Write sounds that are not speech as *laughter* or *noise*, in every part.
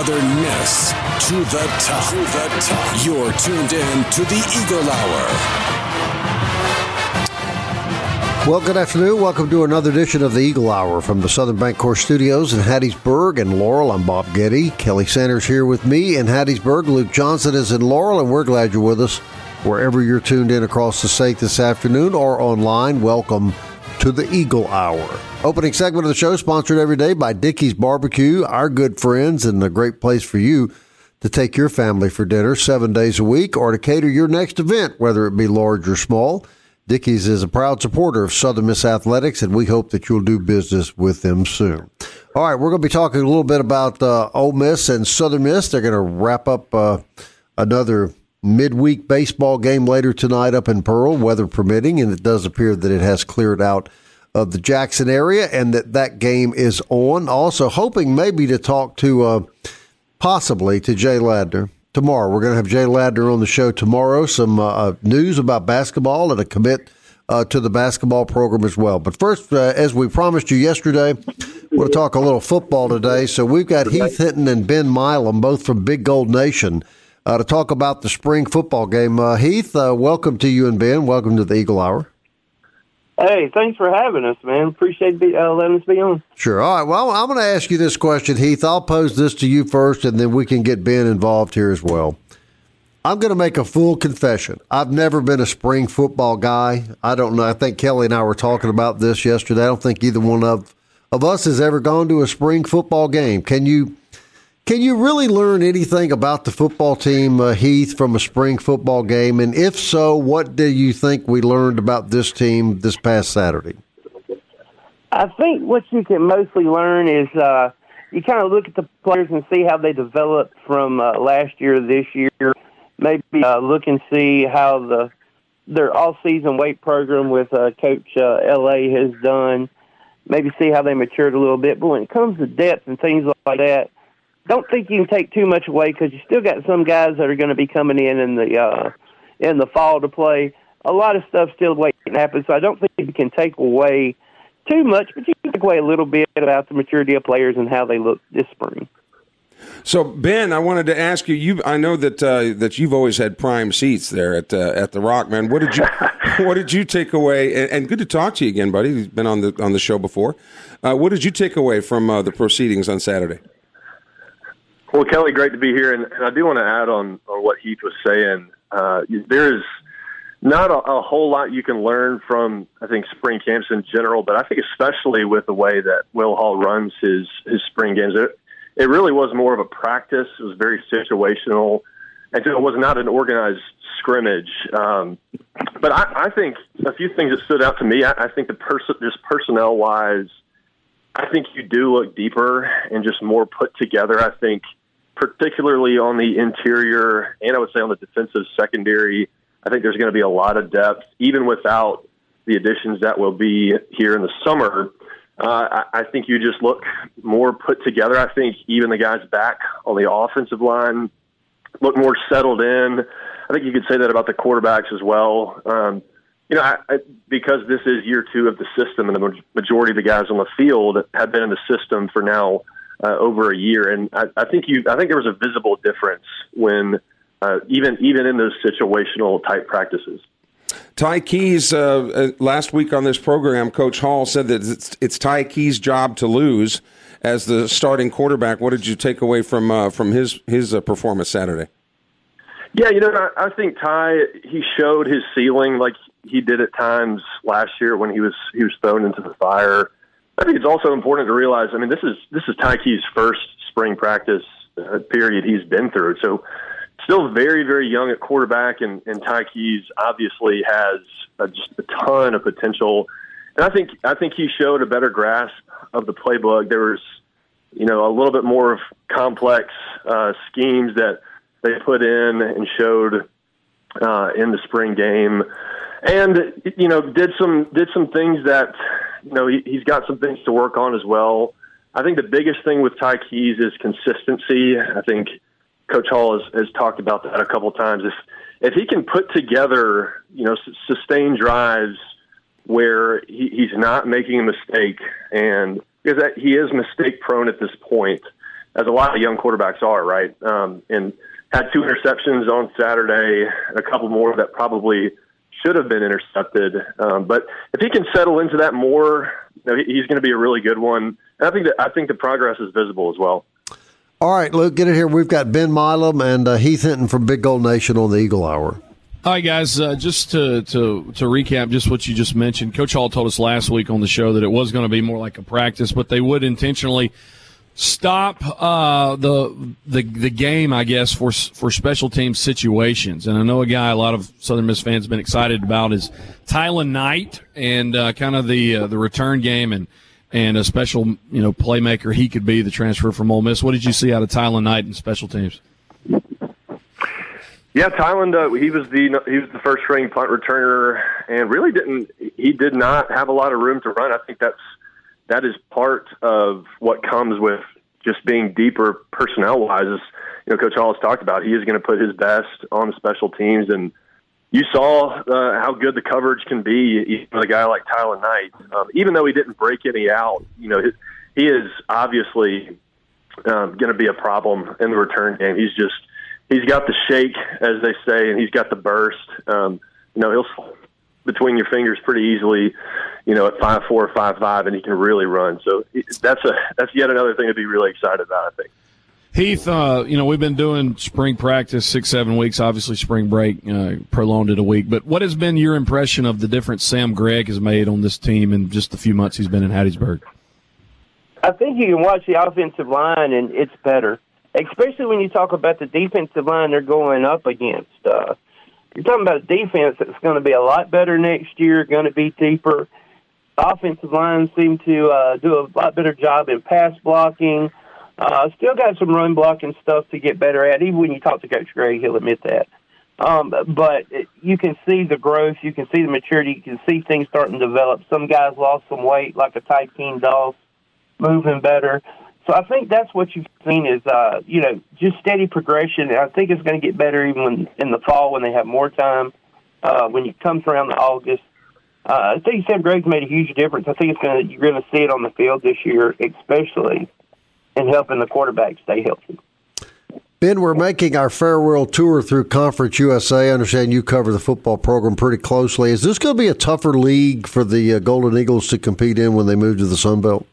To the top. To the top. You're tuned in to the Eagle Hour. Well, good afternoon. Welcome to another edition of the Eagle Hour from the Southern Bank Bancorp Studios in Hattiesburg and Laurel. I'm Bob Getty. Kelly Sanders here with me in Hattiesburg. Luke Johnson is in Laurel, and we're glad you're with us wherever you're tuned in across the state this afternoon or online. Welcome to the Eagle Hour. Opening segment of the show sponsored every day by Dickey's Barbecue, our good friends, and a great place for you to take your family for dinner seven days a week or to cater your next event, whether it be large or small. Dickey's is a proud supporter of Southern Miss Athletics, and we hope that you'll do business with them soon. All right, we're going to be talking a little bit about uh, Ole Miss and Southern Miss. They're going to wrap up uh, another midweek baseball game later tonight up in Pearl, weather permitting, and it does appear that it has cleared out of the Jackson area and that that game is on. Also, hoping maybe to talk to uh, possibly to Jay Ladner tomorrow. We're going to have Jay Ladner on the show tomorrow. Some uh, news about basketball and a commit uh, to the basketball program as well. But first, uh, as we promised you yesterday, we'll talk a little football today. So we've got Heath Hinton and Ben Milam, both from Big Gold Nation. Uh, to talk about the spring football game. Uh, Heath, uh, welcome to you and Ben. Welcome to the Eagle Hour. Hey, thanks for having us, man. Appreciate be, uh, letting us be on. Sure. All right. Well, I'm going to ask you this question, Heath. I'll pose this to you first, and then we can get Ben involved here as well. I'm going to make a full confession. I've never been a spring football guy. I don't know. I think Kelly and I were talking about this yesterday. I don't think either one of of us has ever gone to a spring football game. Can you can you really learn anything about the football team, uh, Heath, from a spring football game? And if so, what do you think we learned about this team this past Saturday? I think what you can mostly learn is uh, you kind of look at the players and see how they developed from uh, last year to this year. Maybe uh, look and see how the their all-season weight program with uh, Coach uh, La has done. Maybe see how they matured a little bit. But when it comes to depth and things like that, don't think you can take too much away because you still got some guys that are going to be coming in in the uh, in the fall to play. A lot of stuff still waiting to happen, so I don't think you can take away too much, but you can take away a little bit about the maturity of players and how they look this spring. So Ben, I wanted to ask you. You, I know that uh, that you've always had prime seats there at uh, at the Rock, man. What did you *laughs* What did you take away? And, and, good to talk to you again, buddy. You've been on the on the show before. Uh, what did you take away from uh, the proceedings on Saturday? Well, Kelly, great to be here, and, and I do want to add on on what Heath was saying. Uh, there is not a, a, whole lot you can learn from, I think, spring camps in general, but I think especially with the way that Will Hall runs his his spring games, it, it really was more of a practice. It was very situational, and it was not an organized scrimmage. Um, but I, I think a few things that stood out to me. I, I think the person, just personnel wise, I think you do look deeper and just more put together. I think particularly on the interior and I would say on the defensive secondary. I think there's going to be a lot of depth, even without the additions that will be here in the summer. Uh, I, I think you just look more put together. I think even the guys back on the offensive line look more settled in. I think you could say that about the quarterbacks as well. Um, you know, I, I, because this is year two of the system, and the majority of the guys on the field have been in the system for now uh, over a year, and I, I think you, I think there was a visible difference when uh, even even in those situational type practices. Ty Keyes, uh, last week on this program, Coach Hall said that it's, it's Ty Keyes' job to lose as the starting quarterback. What did you take away from uh, from his his uh, performance Saturday? Yeah, you know, I, I think Ty he showed his ceiling like he did at times last year when he was he was thrown into the fire. I think it's also important to realize. I mean, this is this is Ty Keyes' first spring practice uh, period he's been through, so still very very young at quarterback, and, and Ty Keyes obviously has uh, just a ton of potential. and I think I think he showed a better grasp of the playbook. There was, you know, a little bit more of complex uh, schemes that they put in and showed uh, in the spring game, and you know, did some did some things that you know he, he's got some things to work on as well. I think the biggest thing with Ty Keyes is consistency. I think Coach Hall has, has talked about that a couple times. If if he can put together, you know, sustained drives where he, he's not making a mistake, and because that, he is mistake prone at this point, as a lot of young quarterbacks are, right? Um, and had two interceptions on Saturday, a couple more that probably should have been intercepted. Um, but if he can settle into that more, you know, he's going to be a really good one. And I think that I think the progress is visible as well. All right, Luke, get it here. We've got Ben Milam and uh, Heath Hinton from Big Gold Nation on the Eagle Hour. All right, guys. Uh, just to, to to recap, just what you just mentioned. Coach Hall told us last week on the show that it was going to be more like a practice, but they would intentionally stop uh, the the the game, I guess, for for special team situations. And I know a guy a lot of Southern Miss fans have been excited about is Tylan Knight and uh, kind of the uh, the return game and and a special you know playmaker he could be the transfer from Ole Miss. What did you see out of Tylan Knight and special teams? Yeah, Tylan, uh, he was the he was the first string punt returner, and really didn't he did not have a lot of room to run. I think that's that is part of what comes with just being deeper personnel wise. Is you know, Coach Hall has talked about he is going to put his best on special teams, and you saw uh, how good the coverage can be even with a guy like Tylan Knight. Um, even though he didn't break any out, you know, he is obviously um, going to be a problem in the return game. He's just he's got the shake, as they say, and he's got the burst. Um, you know, he'll between your fingers pretty easily, you know, at five four, five five, and he can really run. So that's a that's yet another thing to be really excited about. I think. Heath, uh, you know, we've been doing spring practice six, seven weeks. Obviously, spring break uh, prolonged it a week. But what has been your impression of the difference Sam Gregg has made on this team in just the few months he's been in Hattiesburg? I think you can watch the offensive line, and it's better especially when you talk about the defensive line they're going up against. Uh, you're talking about a defense that's going to be a lot better next year, going to be deeper. Offensive line seem to uh, do a lot better job in pass blocking. Uh, still got some run blocking stuff to get better at. Even when you talk to Coach Gregg, he'll admit that. Um, but you can see the growth, you can see the maturity, you can see things starting to develop. Some guys lost some weight, like a Ty King Doss, moving better. So I think that's what you've seen is, uh, you know, just steady progression. And I think it's going to get better even when, in the fall when they have more time. Uh, when it comes around to August, uh, I think Sam Gregg's made a huge difference. I think it's going to you're going to see it on the field this year, especially in helping the quarterback stay healthy. Ben, we're making our farewell tour through Conference USA. I understand you cover the football program pretty closely. Is this going to be a tougher league for the uh, Golden Eagles to compete in when they move to the Sun Belt?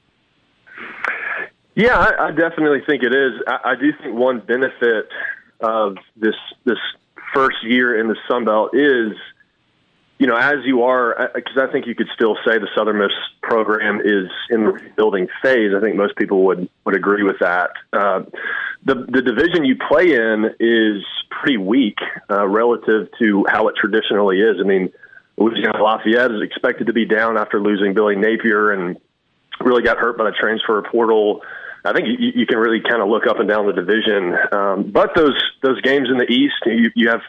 Yeah, I, I definitely think it is. I, I do think one benefit of this this first year in the Sun Belt is, you know, as you are, because I think you could still say the Southern Miss program is in the rebuilding phase. I think most people would would agree with that. Uh, the the division you play in is pretty weak uh, relative to how it traditionally is. I mean, Louisiana Lafayette is expected to be down after losing Billy Napier and really got hurt by the transfer portal. I think you, you can really kind of look up and down the division. Um, but those those games in the East, you, you have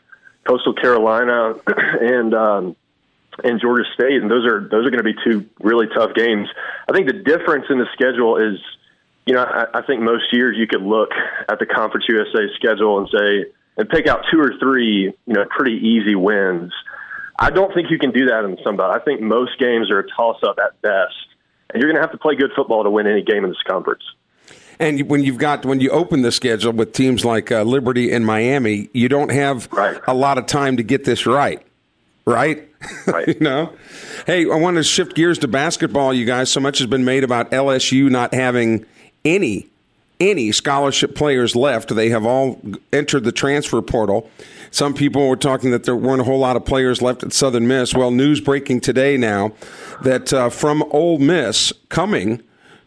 Coastal Carolina *clears throat* and um, and Georgia State, and those are those are going to be two really tough games. I think the difference in the schedule is, you know, I, I think most years you could look at the Conference USA schedule and say and pick out two or three, you know, pretty easy wins. I don't think you can do that in the Sun. I think most games are a toss up at best, and you're going to have to play good football to win any game in this conference. And when you've got when you open the schedule with teams like uh, Liberty and Miami, you don't have right. a lot of time to get this right, right? *laughs* Right. you know. Hey, I want to shift gears to basketball. You guys, so much has been made about LSU not having any any scholarship players left. They have all entered the transfer portal. Some people were talking that there weren't a whole lot of players left at Southern Miss. Well, news breaking today now that uh, from Ole Miss coming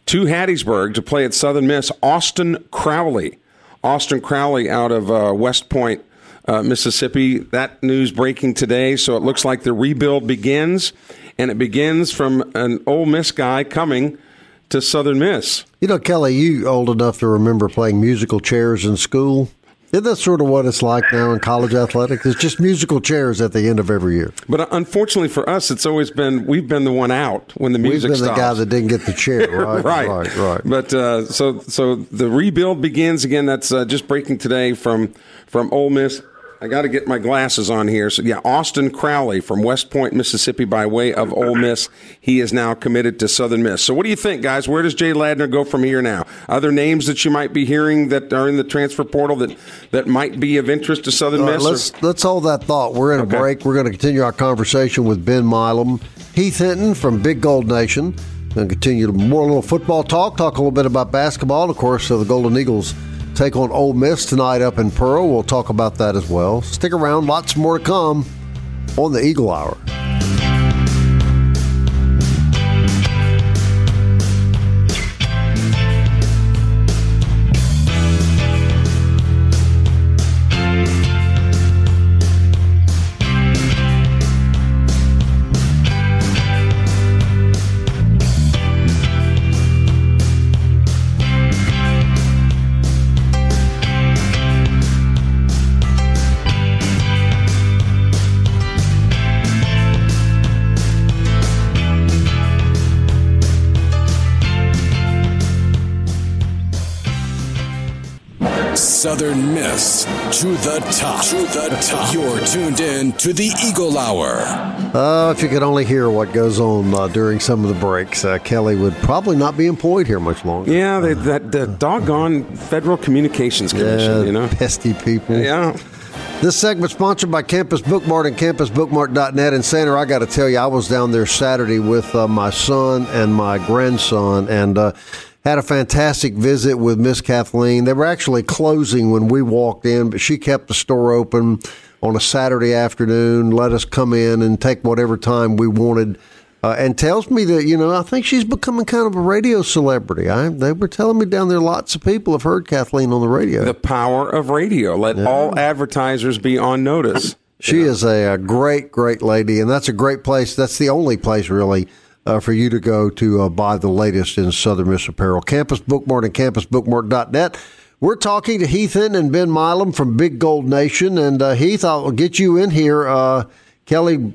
to Hattiesburg to play at Southern Miss, Austin Crowley. Austin Crowley out of uh, West Point, uh, Mississippi. That news breaking today. So it looks like the rebuild begins. and it begins from an Ole Miss guy coming to Southern Miss. You know, Kelly, you old enough to remember playing musical chairs in school? Isn't that sort of what it's like now in college athletics? It's just musical chairs at the end of every year. But unfortunately for us, it's always been we've been the one out when the music. We've been stops. the guy that didn't get the chair. *laughs* Right, right, right, right. But uh, so so the rebuild begins again. That's uh, just breaking today from from Ole Miss. I got to get my glasses on here. So yeah, Austin Crowley from West Point, Mississippi, by way of Ole Miss. He is now committed to Southern Miss. So what do you think, guys? Where does Jay Ladner go from here now? Other names that you might be hearing that are in the transfer portal that that might be of interest to Southern right, Miss? let's or- let's hold that thought. We're in a Okay. break. We're going to continue our conversation with Ben Milam, Heath Hinton from Big Gold Nation. Going to continue to more little football talk, talk a little bit about basketball, and of course, uh, the Golden Eagles take on Ole Miss tonight up in Pearl. We'll talk about that as well. Stick around, lots more to come on the Eagle Hour. Southern Miss to the top. To the top. You're tuned in to the Eagle Hour. Uh, if you could only hear what goes on uh, during some of the breaks, uh, Kelly would probably not be employed here much longer. yeah, they, that the doggone Federal Communications Commission. Yeah, you know. pesky people. Yeah. This segment sponsored by Campus Bookmart and CampusBookmart.net. And Sandra, I got to tell you, I was down there Saturday with uh, my son and my grandson, and uh, had a fantastic visit with Miss Kathleen. They were actually closing when we walked in, but she kept the store open on a Saturday afternoon, let us come in and take whatever time we wanted. Uh, and tells me that you know I think she's becoming kind of a radio celebrity. I, they were telling me down there lots of people have heard Kathleen on the radio. The power of radio. Let all advertisers be on notice. She is a, a great, great lady, and that's a great place. That's the only place, really, uh, for you to go to uh, buy the latest in Southern Miss apparel. Campus Bookmart and CampusBookmart.net. We're talking to Heath Hinton and Ben Milam from Big Gold Nation. And uh, Heath, I'll get you in here. Uh, Kelly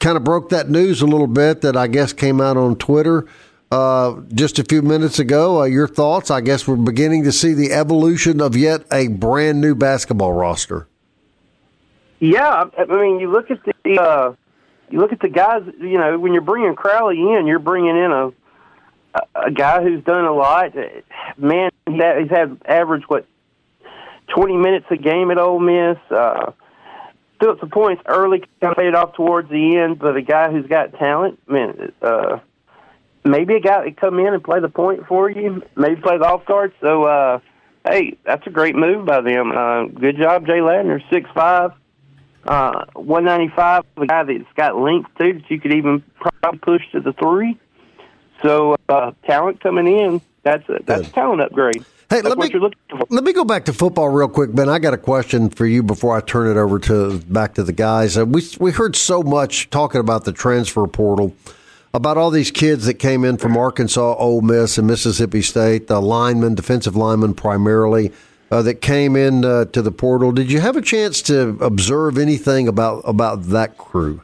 kind of broke that news a little bit that I guess came out on Twitter uh, just a few minutes ago. Uh, your thoughts? I guess we're beginning to see the evolution of yet a brand new basketball roster. Yeah, I mean, you look at the you look at the guys. You know, when you're bringing Crowley in, you're bringing in a a- guy who's done a lot. Man, had- he's had average what twenty minutes a game at Ole Miss. Uh, still at some points early, kind of faded off towards the end, but a guy who's got talent. Man, uh, maybe a guy that come in and play the point for you, maybe play the off guard. So, uh, hey, that's a great move by them. Uh, good job, Jay Ladner, six five uh, 195, a guy that's got length too that you could even probably push to the three. So uh, talent coming in, that's a that's a talent upgrade. Hey, that's let me you're looking for. let me go back to football real quick, Ben. I got a question for you before I turn it over to back to the guys. Uh, we we heard so much talking about the transfer portal, about all these kids that came in from Arkansas, Ole Miss, and Mississippi State, the linemen, defensive linemen primarily, uh, that came in uh, to the portal. Did you have a chance to observe anything about about that crew?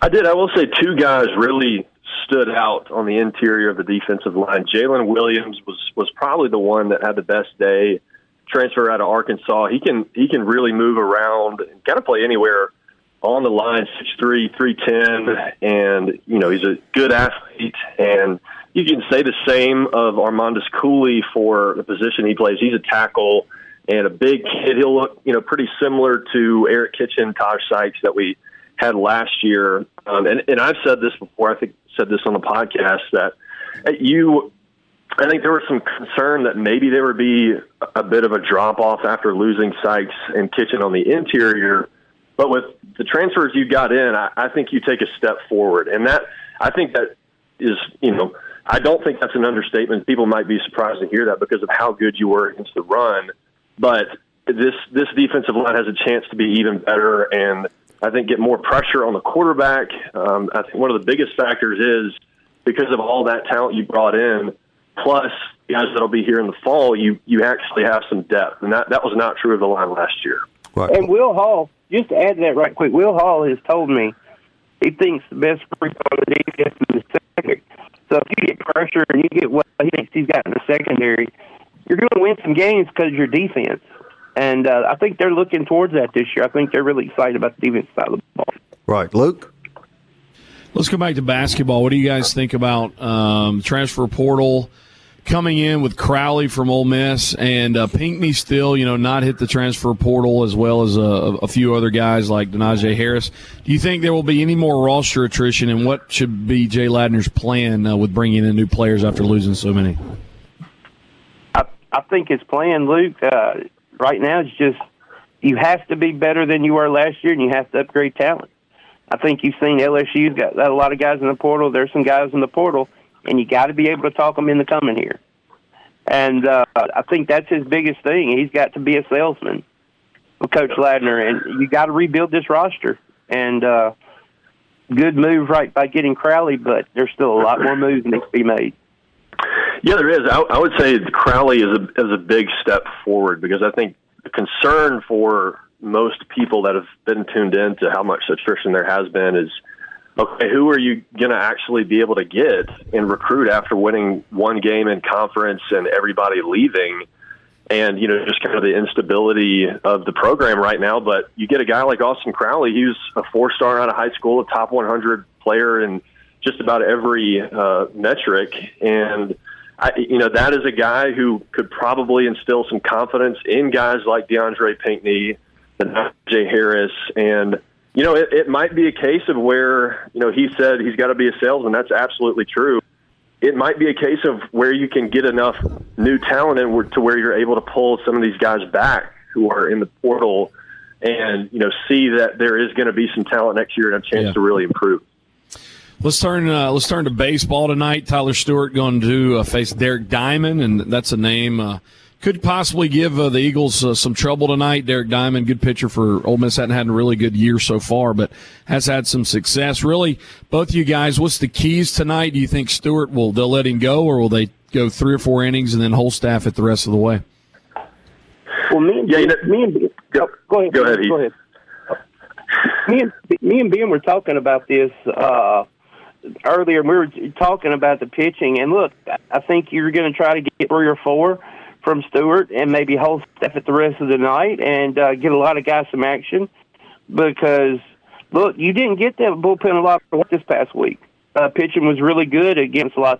I did. I will say two guys really stood out on the interior of the defensive line. Jalen Williams was was probably the one that had the best day. Transfer out of Arkansas. He can he can really move around and kind of play anywhere on the line. Six three, three ten, and you know he's a good athlete. And you can say the same of Armandus Cooley for the position he plays. He's a tackle and a big kid. He'll look you know pretty similar to Eric Kitchen, Taj Sykes that we had last year. Um, and, and I've said this before. I think said this on the podcast that you. I think there was some concern that maybe there would be a bit of a drop off after losing Sykes and Kitchen on the interior. But with the transfers you got in, I, I think you take a step forward, and that I think that is you know I don't think that's an understatement. People might be surprised to hear that because of how good you were against the run, but this this defensive line has a chance to be even better, and I think get more pressure on the quarterback. Um, I think one of the biggest factors is because of all that talent you brought in, plus guys that'll be here in the fall, you you actually have some depth, and that that was not true of the line last year. Right. And Will Hall, just to add to that right quick, Will Hall has told me he thinks the best group on the defense is the secondary. So if you get pressure and you get what he thinks he's got in the secondary, you're going to win some games because of your defense. And uh, I think they're looking towards that this year. I think they're really excited about the defense side of the ball. Right, Luke. Let's go back to basketball. What do you guys think about um, transfer portal coming in with Crowley from Ole Miss and uh, Pinckney still, you know, not hit the transfer portal as well as a, a few other guys like Denijay Harris. Do you think there will be any more roster attrition, and what should be Jay Ladner's plan uh, with bringing in new players after losing so many? I, I think his plan, Luke, uh, right now is just you have to be better than you were last year, and you have to upgrade talent. I think you've seen LSU's got a lot of guys in the portal. There's some guys in the portal, and you got to be able to talk them into coming here. And uh, I think that's his biggest thing. He's got to be a salesman with Coach Ladner, and you got to rebuild this roster. And uh, good move right by getting Crowley, but there's still a lot more moves that need to be made. Yeah, there is. I, I would say Crowley is a is a big step forward because I think the concern for most people that have been tuned in to how much attrition there has been is okay, who are you going to actually be able to get and recruit after winning one game in conference and everybody leaving? And, you know, just kind of the instability of the program right now. But you get a guy like Austin Crowley, he's a four star out of high school, a top 100 player in just about every uh, metric. And, I, you know, that is a guy who could probably instill some confidence in guys like DeAndre Pinckney, and Jay Harris, and you know, it, it might be a case of where you know he said he's got to be a salesman. That's absolutely true. It might be a case of where you can get enough new talent in to where you're able to pull some of these guys back who are in the portal, and you know, see that there is going to be some talent next year and a chance Yeah. to really improve. Let's turn. Uh, let's turn to baseball tonight. Tyler Stewart going to uh, face Derek Diamond, and that's a name uh, could possibly give uh, the Eagles uh, some trouble tonight. Derek Diamond, good pitcher for Ole Miss, hadn't had a really good year so far, but has had some success. Really, both of you guys, what's the keys tonight? Do you think Stewart will they'll let him go, or will they go three or four innings and then whole staff it the rest of the way? Well, me and Yeah, you know- me and Go- go ahead. go ahead, Go ahead. Me and me and Ben were talking about this uh, earlier. We were talking about the pitching, and look, I think you're going to try to get three or four from Stewart, and maybe hold staff it the rest of the night, and uh, get a lot of guys some action. Because look, you didn't get that bullpen a lot this past week. Uh, pitching was really good against La.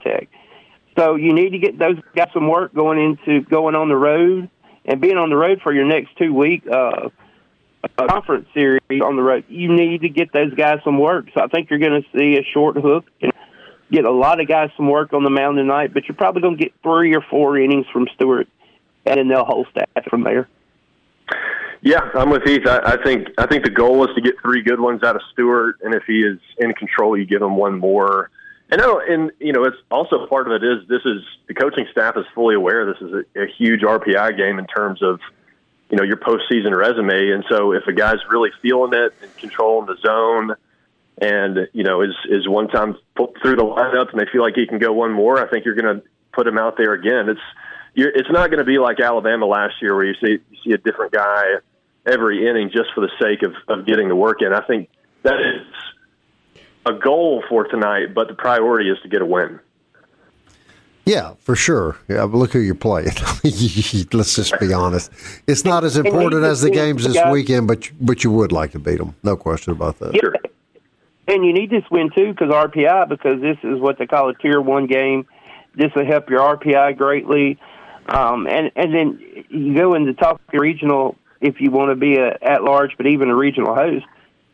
So you need to get those guys some work going into going on the road and being on the road for your next two week uh, uh, conference series on the road. You need to get those guys some work. So I think you're going to see a short hook and get a lot of guys some work on the mound tonight. But you're probably going to get three or four innings from Stewart, and then they'll hold staff from there. Yeah, I'm with Heath. I, I think I think the goal is to get three good ones out of Stewart, and if he is in control, you give him one more. And I don't, and you know, it's also part of it is this is the coaching staff is fully aware this is a, a huge RPI game in terms of you know your postseason resume, and so if a guy's really feeling it and controlling the zone, and you know is is one time through the lineup and they feel like he can go one more, I think you're going to put him out there again. It's you're, it's not going to be like Alabama last year where you see you see a different guy every inning just for the sake of, of getting the work in. I think that is a goal for tonight, but the priority is to get a win. Yeah, for sure. Yeah, but look who you're playing. *laughs* Let's just be honest. It's not as important as the games this weekend, but you- but you would like to beat them. No question about that. Sure. And you need this win too, because RPI, because this is what they call a tier one game. This will help your RPI greatly. Um, and and then you go into top regional if you want to be a at large, but even a regional host.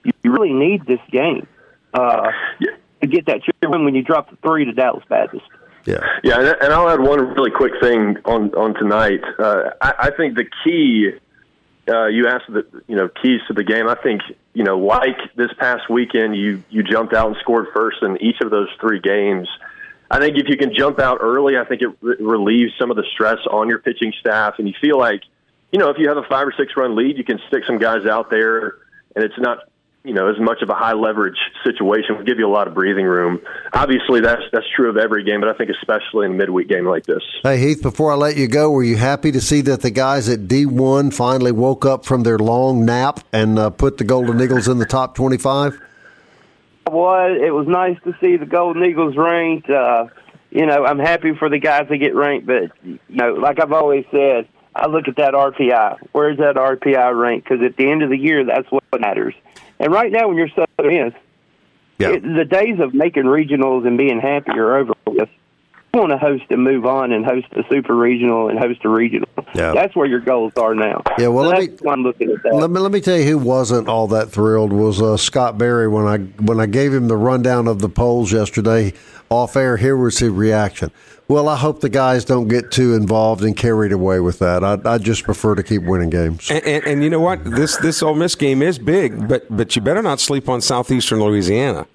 You really need this game uh, Yeah. to get that tier win when you drop the three to Dallas Baptist. Yeah. Yeah, and, and I'll add one really quick thing on on tonight. Uh, I, I think the key. Uh, you asked the you know keys to the game. I think you know like this past weekend, you you jumped out and scored first in each of those three games. I think if you can jump out early, I think it re- relieves some of the stress on your pitching staff, and you feel like you know if you have a five or six run lead, you can stick some guys out there, and it's not you know as much of a high leverage situation would give you a lot of breathing room. Obviously, that's that's true of every game, but I think especially in a midweek game like this. Hey Heath, before I let you go, were you happy to see that the guys at D one finally woke up from their long nap and uh, put the Golden Eagles in the top twenty five? Was it was nice to see the Golden Eagles ranked. Uh, you know, I'm happy for the guys that get ranked, but you know, like I've always said, I look at that RPI. Where's that RPI rank? Because at the end of the year, that's what matters. And right now, when you're Southern Miss, Yeah. it, the days of making regionals and being happy are over with. You want to host and move on and host a super regional and host a regional. Yeah. That's where your goals are now. Yeah, well, So let that's me- I'm looking at that. Let me let me tell you who wasn't all that thrilled was uh, Scott Berry when I when I gave him the rundown of the polls yesterday off air. Here was his reaction. Well, I hope the guys don't get too involved and carried away with that. I, I just prefer to keep winning games. And, and, and you know what? This this Ole Miss game is big, but but you better not sleep on southeastern Louisiana.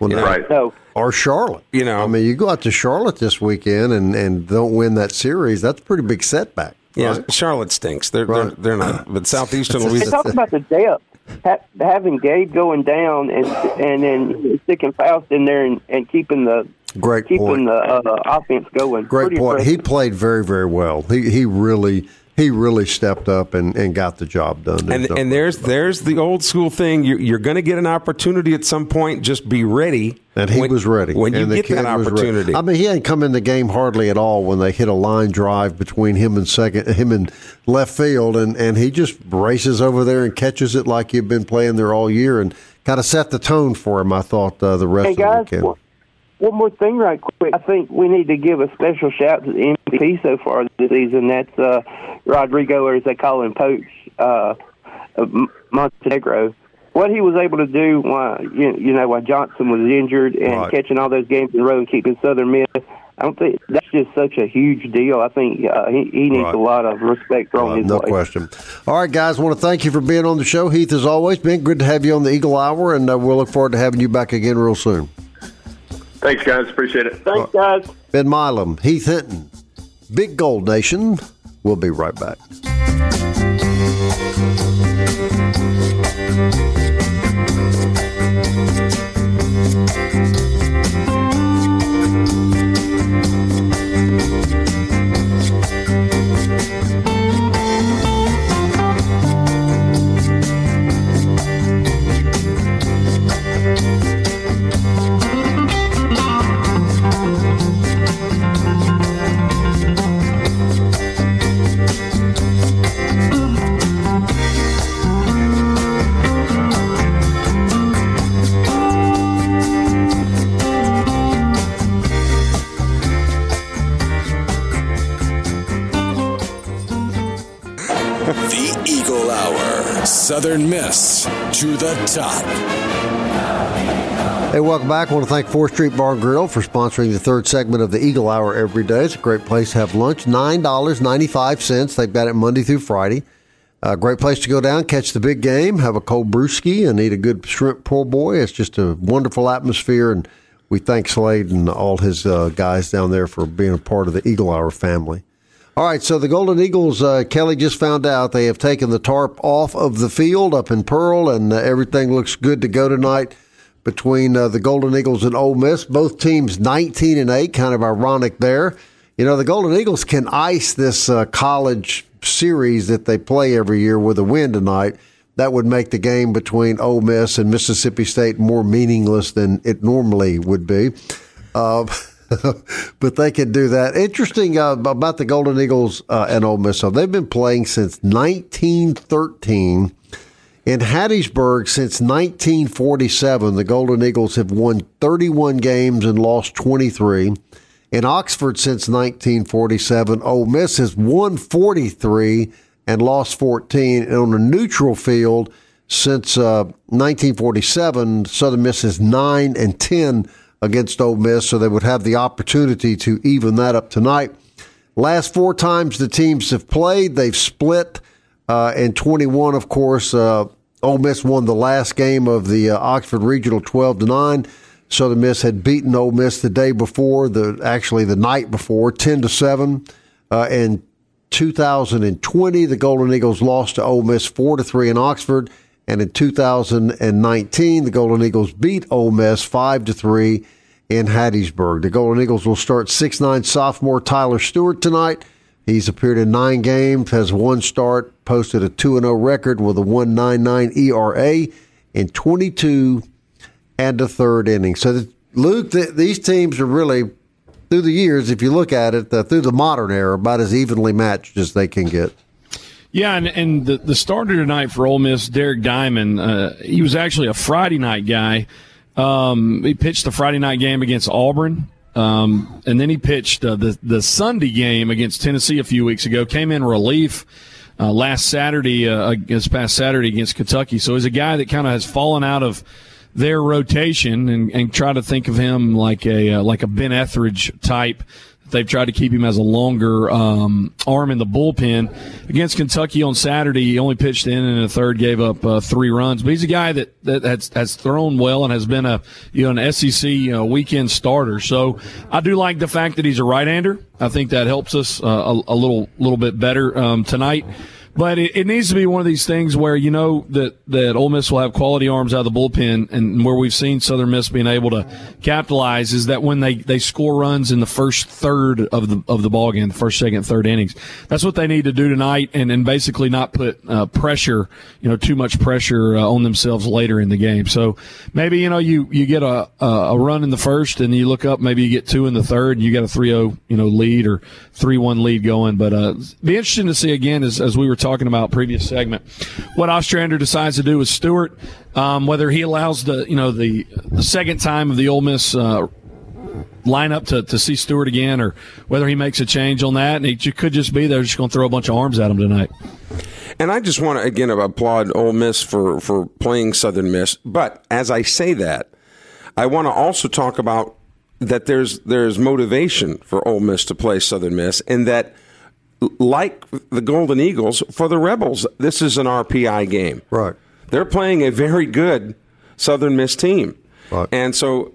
Well, no. Right. no, Or Charlotte. You know. I mean, you go out to Charlotte this weekend and, and don't win that series. That's a pretty big setback. Yeah, right? Charlotte stinks. They're, Right. they're they're not. But southeastern *laughs* They Louisiana. talk about the depth. Ha- having Gabe going down and and then sticking Faust in there and, and keeping the Great keeping point. the uh, offense going. Great Pretty point. He played very, very well. He he really he really stepped up and, and got the job done. And There's no and there's there's the old school thing. You're, you're going to get an opportunity at some point. Just be ready. And he when- was ready. when you and the get kid that opportunity. I mean, he hadn't come in the game hardly at all when they hit a line drive between him and second, him and left field, and, and he just races over there and catches it like he'd been playing there all year, and kind of set the tone for him. I thought uh, the rest Hey of the guys, weekend. one, one more thing, right quick. I think we need to give a special shout to the MVP so far this season. That's uh, Rodrigo, or as they call him, Poach uh, of Montenegro. What he was able to do, while you, you know, while Johnson was injured and Right. catching all those games in a row and keeping Southern Miss. I don't think that's just such a huge deal. I think uh, he, he needs Right. a lot of respect thrown Uh, his no way. question. All right, guys, want to thank you for being on the show. Heath, as always, been good to have you on the Eagle Hour, and uh, we'll look forward to having you back again real soon. Thanks, guys. Appreciate it. Thanks, guys. Ben Milam, Heath Hinton, Big Gold Nation. We'll be right back. Southern Miss to the top. Hey, welcome back. I want to thank 4th Street Bar and Grill for sponsoring the third segment of the Eagle Hour every day. It's a great place to have lunch. $9.95. They've got it Monday through Friday. A great place to go down, catch the big game, have a cold brewski, and eat a good shrimp po' boy. It's just a wonderful atmosphere, and we thank Slade and all his uh, guys down there for being a part of the Eagle Hour family. All right, so the Golden Eagles, uh, Kelly just found out they have taken the tarp off of the field up in Pearl, and uh, everything looks good to go tonight between uh, the Golden Eagles and Ole Miss. Both teams 19 and 8, kind of ironic there. You know, the Golden Eagles can ice this uh, college series that they play every year with a win tonight. That would make the game between Ole Miss and Mississippi State more meaningless than it normally would be. *laughs* *laughs* But they can do that. Interesting uh, about the Golden Eagles uh, and Ole Miss. So they've been playing since 1913. In Hattiesburg since 1947, the Golden Eagles have won 31 games and lost 23. In Oxford since 1947, Ole Miss has won 43 and lost 14. And on a neutral field since uh, 1947, Southern Miss is 9 and 10 against Ole Miss, so they would have the opportunity to even that up tonight. Last four times the teams have played, they've split. Uh, and 21, of course, uh, Ole Miss won the last game of the uh, Oxford Regional 12 to 9. Southern Miss had beaten Ole Miss the day before, the actually the night before, 10 to 7. Uh, in 2020, the Golden Eagles lost to Ole Miss 4 to 3 in Oxford. And in 2019, the Golden Eagles beat Ole Miss 5 to 3 in Hattiesburg. The Golden Eagles will start 6'9 sophomore Tyler Stewart tonight. He's appeared in nine games, has one start, posted a 2 0 record with a 1.99 ERA in 22 and a third inning. So, the, Luke, the, these teams are really, through the years, if you look at it, uh, through the modern era, about as evenly matched as they can get. Yeah, and, and the, the starter tonight for Ole Miss, Derek Diamond, uh, he was actually a Friday night guy. Um, he pitched the Friday night game against Auburn. Um, and then he pitched uh, the the Sunday game against Tennessee a few weeks ago. Came in relief uh, last Saturday, uh, this past Saturday against Kentucky. So he's a guy that kind of has fallen out of their rotation, and, and try to think of him like a uh, like a Ben Ethridge type They've tried to keep him as a longer um, arm in the bullpen. Against Kentucky on Saturday, he only pitched in in the third, gave up uh, three runs. But he's a guy that, that has, has thrown well and has been a you know an SEC uh, weekend starter. So I do like the fact that he's a right-hander. I think that helps us uh, a, a, little little bit better um, tonight. But it, it, needs to be one of these things where you know that that Ole Miss will have quality arms out of the bullpen, and where we've seen Southern Miss being able to capitalize is that when they, they score runs in the first third of the of the ball game, the first, second, third innings. That's what they need to do tonight, and, and basically not put uh, pressure, you know, too much pressure uh, on themselves later in the game. So maybe you know you you get a a run in the first, and you look up, maybe you get two in the third, and you got a 3-0 you know lead or three one lead going. But uh, be interesting to see again as as we were talking about previous segment. What Ostrander decides to do with Stewart, um, whether he allows the you know the, the second time of the Ole Miss uh, lineup to, to see Stewart again, or whether he makes a change on that, and he could just be they're just going to throw a bunch of arms at him tonight. And I just want to again applaud Ole Miss for for playing Southern Miss. But as I say that, I want to also talk about that there's there's motivation for Ole Miss to play Southern Miss, and that like the Golden Eagles, for the Rebels, this is an RPI game. Right. They're playing a very good Southern Miss team. Right. And so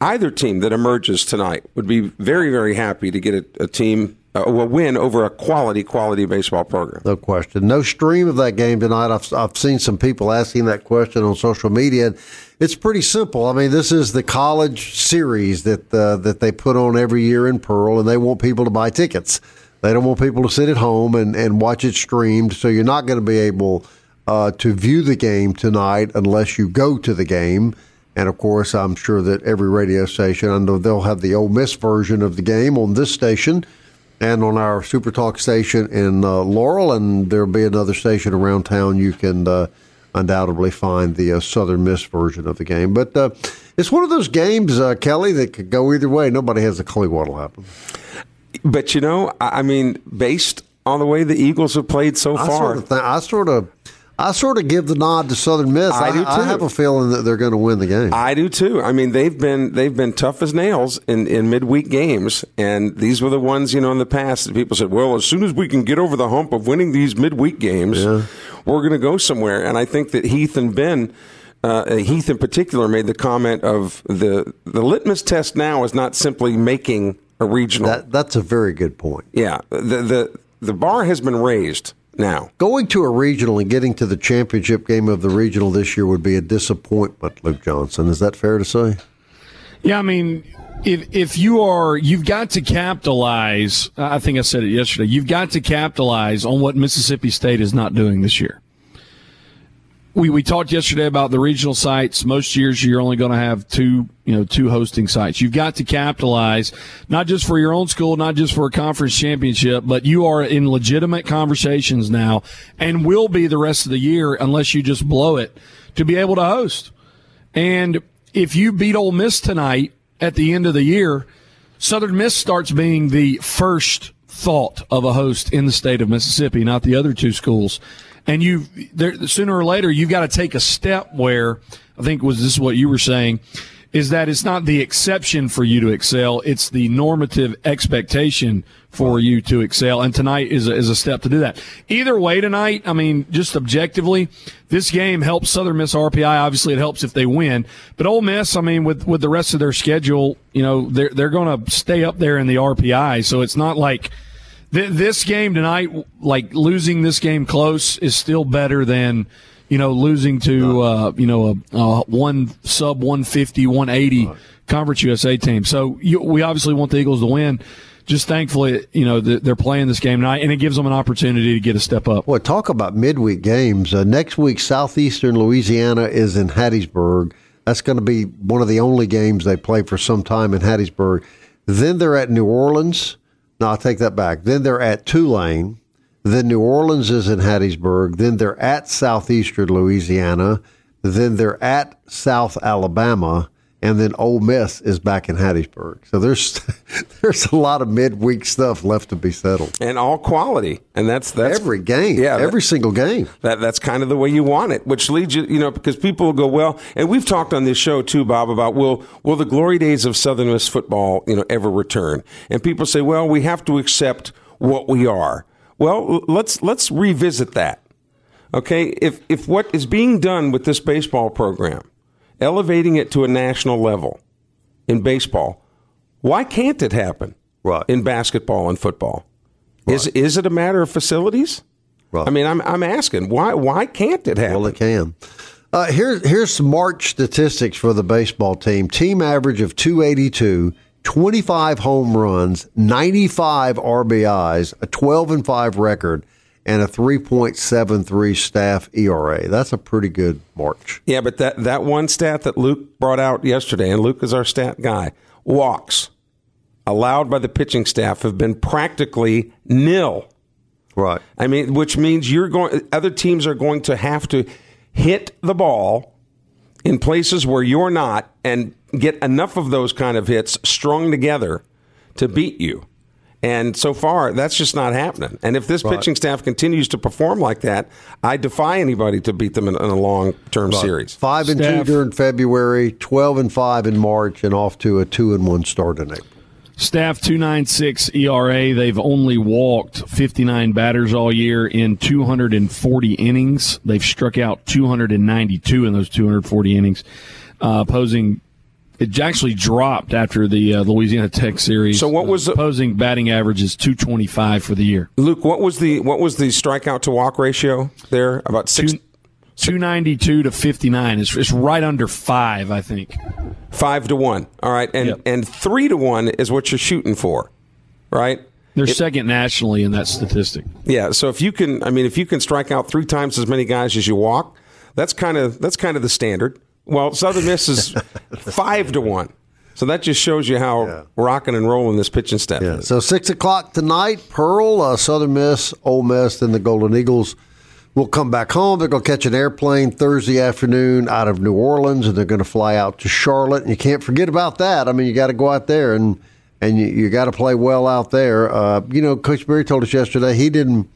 either team that emerges tonight would be very, very happy to get a, a team, uh, a win over a quality, quality baseball program. No question. No stream of that game tonight. I've, I've seen some people asking that question on social media. And It's pretty simple. I mean, this is the college series that uh, that they put on every year in Pearl, and they want people to buy tickets. They don't want people to sit at home and, and watch it streamed. So you're not going to be able uh, to view the game tonight unless you go to the game. And of course, I'm sure that every radio station, I know they'll have the Ole Miss version of the game on this station and on our Super Talk station in uh, Laurel. And there'll be another station around town you can uh, undoubtedly find the uh, Southern Miss version of the game. But uh, it's one of those games, uh, Kelly, that could go either way. Nobody has a clue what'll happen. But you know, I mean, based on the way the Eagles have played so I far, sort of th- I sort of. I sort of give the nod to Southern Miss. I, do too. I have a feeling that they're going to win the game. I do too. I mean, they've been they've been tough as nails in, in midweek games, and these were the ones you know in the past that people said, "Well, as soon as we can get over the hump of winning these midweek games, Yeah. we're going to go somewhere." And I think that Heath and Ben. Uh, Heath in particular made the comment of the the litmus test now is not simply making a regional. That that's a very good point. yeah, the the the bar has been raised now. Going to a regional and getting to the championship game of the regional this year would be a disappointment, Luke Johnson. Is that fair to say? Yeah, I mean, if if you are, you've got to capitalize. I think I said it yesterday. You've got to capitalize on what Mississippi State is not doing this year. We we talked yesterday about the regional sites. Most years you're only going to have two, you know, two hosting sites. You've got to capitalize not just for your own school, not just for a conference championship, but you are in legitimate conversations now and will be the rest of the year unless you just blow it to be able to host. And if you beat Ole Miss tonight at the end of the year, Southern Miss starts being the first thought of a host in the state of Mississippi, not the other two schools. And you, there, sooner or later, you've got to take a step where I think was this is what you were saying, is that it's not the exception for you to excel; it's the normative expectation for you to excel. And tonight is a, is a step to do that. Either way, tonight, I mean, just objectively, this game helps Southern Miss RPI. Obviously, it helps if they win. But Ole Miss, I mean, with with the rest of their schedule, you know, they're they're going to stay up there in the RPI. So it's not like th- this game tonight, like losing this game close, is still better than you know, losing to uh, you know a, a one sub 150, 180 Conference USA team. So you, we obviously want the Eagles to win. Just thankfully, you know, they're playing this game tonight, and it gives them an opportunity to get a step up. Well, talk about midweek games. Uh, next week, Southeastern Louisiana is in Hattiesburg. That's going to be one of the only games they play for some time in Hattiesburg. Then they're at New Orleans. No, I'll take that back. Then they're at Tulane. Then New Orleans is in Hattiesburg. Then they're at Southeastern Louisiana. Then they're at South Alabama and then Ole Miss is back in Hattiesburg. So there's *laughs* there's a lot of midweek stuff left to be settled, and all quality, and that's that's every game, yeah, every that, single game. That that's kind of the way you want it, which leads you, you know, because people will go well, and we've talked on this show too, Bob, about will will the glory days of Southern Miss football, you know, ever return? And people say, well, we have to accept what we are. Well, let's let's revisit that. Okay, if if what is being done with this baseball program elevating it to a national level in baseball. Why can't it happen right. in basketball and football? Right. Is is it a matter of facilities? Right. I mean, I'm I'm asking why why can't it happen? Well, it can. Uh, here, here's some March statistics for the baseball team. Team average of 282, 25 home runs, 95 RBIs, a 12 and 5 record, and a 3.73 staff ERA. That's a pretty good March. Yeah, but that, that one stat that Luke brought out yesterday, and Luke is our stat guy, walks allowed by the pitching staff have been practically nil. Right. I mean, which means you're going other teams are going to have to hit the ball in places where you're not and get enough of those kind of hits strung together to beat you. And so far, that's just not happening. And if this right. pitching staff continues to perform like that, I defy anybody to beat them in, in a long term series. Five and staff. two during February, twelve and five in March, and off to a two and one start in April. Staff 296 ERA. They've only walked 59 batters all year in 240 innings. They've struck out 292 in those 240 innings, uh, opposing it actually dropped after the uh, Louisiana Tech series. So what was the opposing batting average is 225 for the year. Luke, what was the what was the strikeout to walk ratio there? About six. Two, 292 to 59. It's, it's right under five, I think. Five to one. All right, and yep. and three to one is what you're shooting for, right? They're it, second nationally in that statistic. Yeah. So if you can, I mean, if you can strike out three times as many guys as you walk, that's kind of that's kind of the standard. Well, Southern Miss is *laughs* five to one. So that just shows you how yeah. rocking and rolling this pitching staff yeah. is. So six o'clock tonight, Pearl, uh, Southern Miss, Ole Miss, then the Golden Eagles will come back home. They're going to catch an airplane Thursday afternoon out of New Orleans, and they're going to fly out to Charlotte. And you can't forget about that. I mean, you got to go out there and and you, you got to play well out there. Uh, you know, Coach Berry told us yesterday he didn't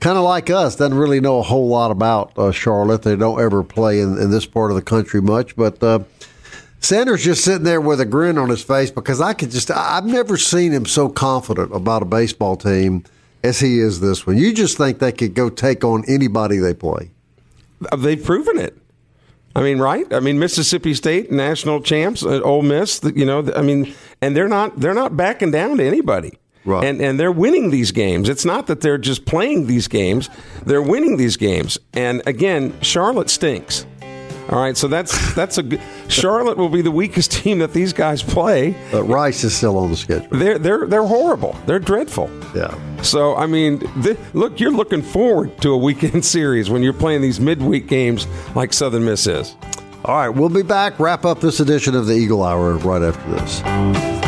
kind of like us, doesn't really know a whole lot about uh, Charlotte. They don't ever play in, in, this part of the country much, but uh, Sanders just sitting there with a grin on his face because I could just, I've never seen him so confident about a baseball team as he is this one. You just think they could go take on anybody they play. They've proven it. I mean, right? I mean, Mississippi State national champs, uh, Ole Miss. You know, I mean, and they're not they're not backing down to anybody. Right. And and they're winning these games. It's not that they're just playing these games; they're winning these games. And again, Charlotte stinks. All right, so that's *laughs* that's a good. Charlotte will be the weakest team that these guys play. But Rice is still on the schedule. They're they're they're horrible. They're dreadful. Yeah. So I mean, th- look, you're looking forward to a weekend *laughs* series when you're playing these midweek games like Southern Miss is. All right, we'll be back. Wrap up this edition of the Eagle Hour right after this.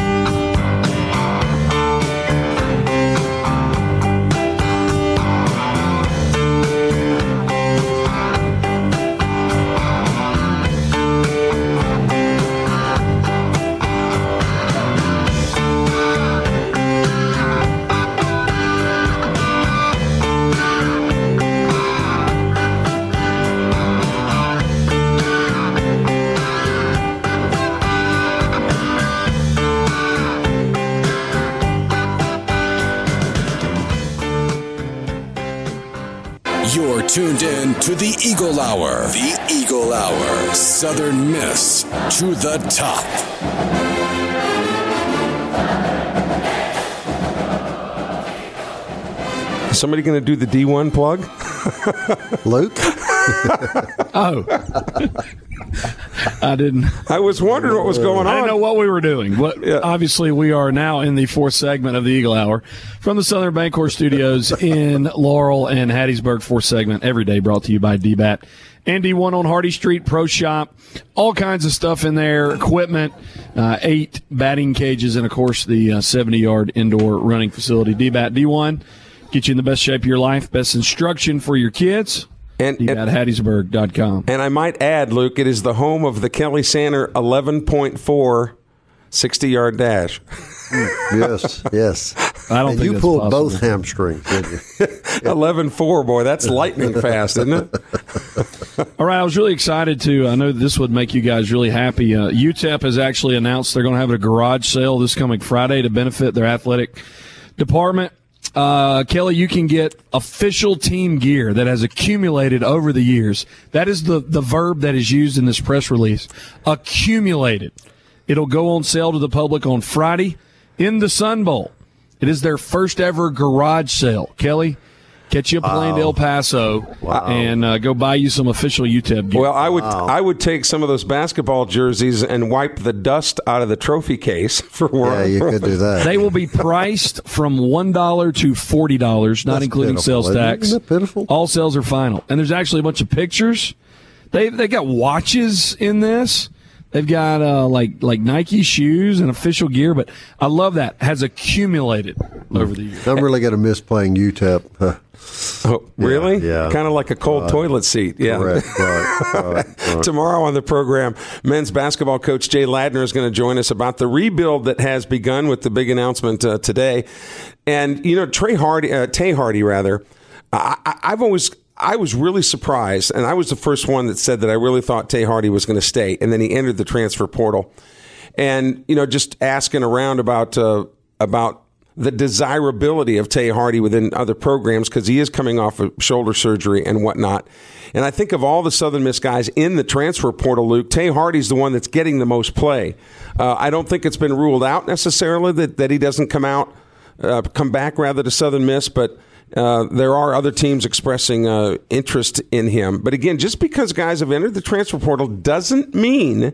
Eagle Hour. The Eagle Hour. Southern Miss to the top. Is Somebody going to do the D1 plug? Luke? *laughs* *laughs* *laughs* oh, I didn't. I was wondering what was going on. I didn't know what we were doing. But Yeah. obviously, we are now in the fourth segment of the Eagle Hour from the Southern Bancorp Studios *laughs* in Laurel and Hattiesburg. Fourth segment every day brought to you by DBAT. And D1 on Hardy Street Pro Shop. All kinds of stuff in there, equipment, uh, eight batting cages, and of course the 70 yard indoor running facility. DBAT D1, get you in the best shape of your life, best instruction for your kids. And, and, DBATHattiesburg.com. and I might add, Luke, it is the home of the Kelly Sander 11.4 60 yard dash. yes, yes. I don't And think you that's pulled possible. both hamstrings, didn't you? *laughs* 11.4, boy, that's *laughs* lightning fast, isn't it? All right, I was really excited to. I know this would make you guys really happy. Uh, UTEP has actually announced they're going to have a garage sale this coming Friday to benefit their athletic department. Uh, Kelly, you can get official team gear that has accumulated over the years. That is the, the verb that is used in this press release. Accumulated. It'll go on sale to the public on Friday in the Sun Bowl. It is their first ever garage sale. Kelly, catch you a plane to El Paso and uh, go buy you some official UTEP gear. Well, I would I would take some of those basketball jerseys and wipe the dust out of the trophy case *laughs* for work. Yeah, work. you could do that. They will be priced from one dollar to forty dollars, not That's including pitiful, sales tax. Isn't that pitiful? All sales are final, and there's actually a bunch of pictures. They they got watches in this. They've got uh, like like Nike shoes and official gear, but I love that has accumulated over the years. I'm really going to miss playing UTEP. Huh. *laughs* Oh, really? yeah. Kind of like a cold toilet seat. Yeah. Correct. *laughs* right, right, right. Tomorrow on the program, men's basketball coach Jay Ladner is going to join us about the rebuild that has begun with the big announcement uh, today. And you know, Trey Hardy, uh, Tay Hardy, rather. I, I, I've always. I was really surprised, and I was the first one that said that I really thought Tay Hardy was going to stay, and then he entered the transfer portal, and you know, just asking around about uh, about the desirability of Tay Hardy within other programs because he is coming off of shoulder surgery and whatnot. And I think of all the Southern Miss guys in the transfer portal, Luke, Tay Hardy's the one that's getting the most play. Uh, I don't think it's been ruled out necessarily that, that he doesn't come out, uh, come back rather to Southern Miss, but uh, there are other teams expressing uh, interest in him. But again, just because guys have entered the transfer portal doesn't mean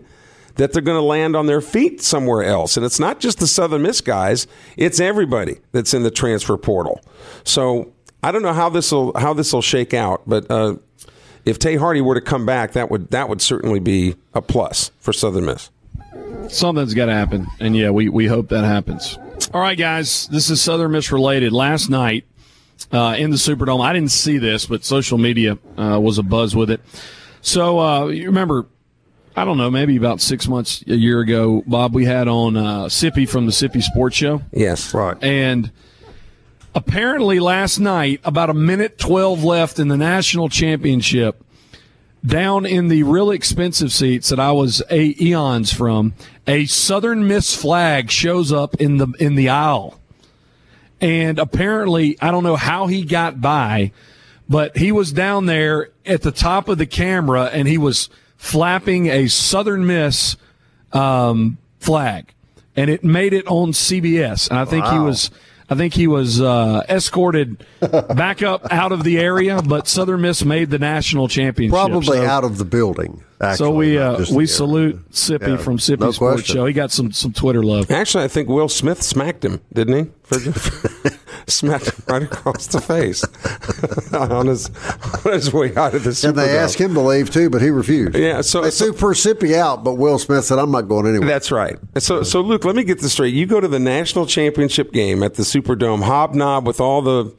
that they're going to land on their feet somewhere else. And it's not just the Southern Miss guys; it's everybody that's in the transfer portal. So I don't know how this will how this will shake out, but uh, if Tay Hardy were to come back, that would that would certainly be a plus for Southern Miss. Something's got to happen, and yeah, we we hope that happens. All right, guys, this is Southern Miss related. Last night uh, in the Superdome, I didn't see this, but social media uh, was a buzz with it. So uh, you remember I don't know, maybe about six months, a year ago, Bob, we had on uh, Sippy from the Sippy Sports Show. Yes, Right. And apparently last night, about a minute 12 left in the national championship, down in the really expensive seats that I was a eons from, a Southern Miss flag shows up in the in the aisle. And apparently, I don't know how he got by, but he was down there at the top of the camera and he was flapping a Southern Miss um, flag, and it made it on CBS. And I think he was, I think he was uh, escorted *laughs* back up out of the area, but Southern Miss made the national championship. Probably So- out of the building. Actually, so we uh, we the area. salute Sippy Yeah, from Sippy no Sports question. Show. He got some some Twitter love. Actually, I think Will Smith smacked him, didn't he? For, *laughs* smacked him right across the face *laughs* on his on his way out of the Superdome. And they asked him to leave too, but he refused. Yeah, so- they so- threw Persipi out, but Will Smith said, "I'm not going anywhere." That's right. So, so Luke, let me get this straight. You go to the national championship game at the Superdome, hobnob with all the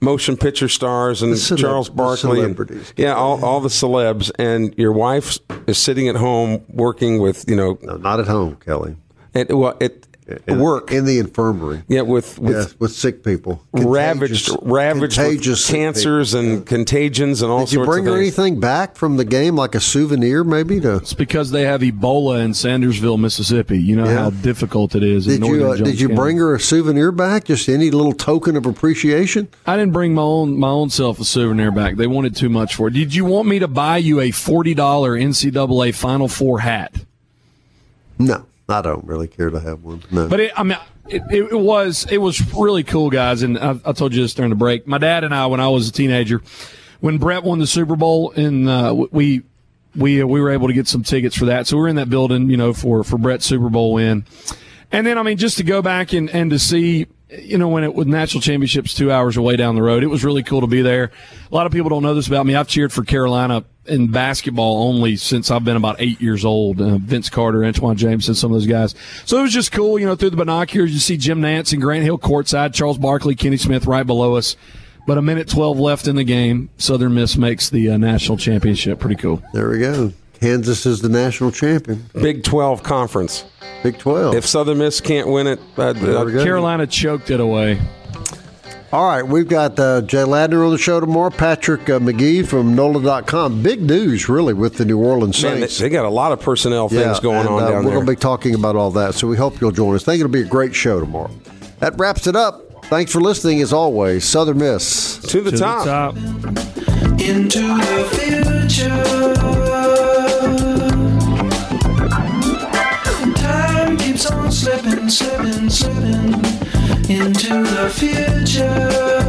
motion picture stars and celeb- Charles Barkley, and, yeah, all, all the celebs, and your wife is sitting at home working with you know, no, not at home, Kelly. at, well, at In- work, in the infirmary. yeah, with with yes, with sick people, ravaged Contagious- ravaged contagious with cancers people. and contagions and all Did you bring of her things. anything back from the game, like a souvenir, maybe? To It's because they have Ebola in Sandersville, Mississippi. You know Yeah. how difficult it is. in did you uh, did you County. bring her a souvenir back? Just any little token of appreciation? I didn't bring my own my own self a souvenir back. They wanted too much for it. Did you want me to buy you a forty dollar NCAA Final Four hat? No, I don't really care to have one. No, But it, I mean, it, it, was it was really cool, guys. And I, I told you this during the break. My dad and I, when I was a teenager, when Brett won the Super Bowl, and uh, we we uh, we were able to get some tickets for that. So we were in that building, you know, for for Brett's Super Bowl win. And then I mean, just to go back and and to see. You know, when it with national championships two hours away down the road, it was really cool to be there. A lot of people don't know this about me. I've cheered for Carolina in basketball only since I've been about eight years old. Uh, Vince Carter, Antawn James, Jamison, some of those guys. So it was just cool, you know, through the binoculars, you see Jim Nantz and Grant Hill courtside, Charles Barkley, Kenny Smith right below us. But a minute 12 left in the game. Southern Miss makes the uh, national championship. Pretty cool. There we go. Kansas is the national champion. Big 12 conference. Big 12. If Southern Miss can't win it, uh, Carolina choked it away. All right, we've got uh, Jay Ladner on the show tomorrow. Patrick uh, McGee from NOLA.com. Big news, really, with the New Orleans Man, Saints. they, they got a lot of personnel things Yeah, going and, on uh, down We're there. going to be talking about all that, so we hope you'll join us. think it'll be a great show tomorrow. That wraps it up. Thanks for listening, as always. Southern Miss. to the To top. the top. into the future. Slipping, slipping, slipping into the future.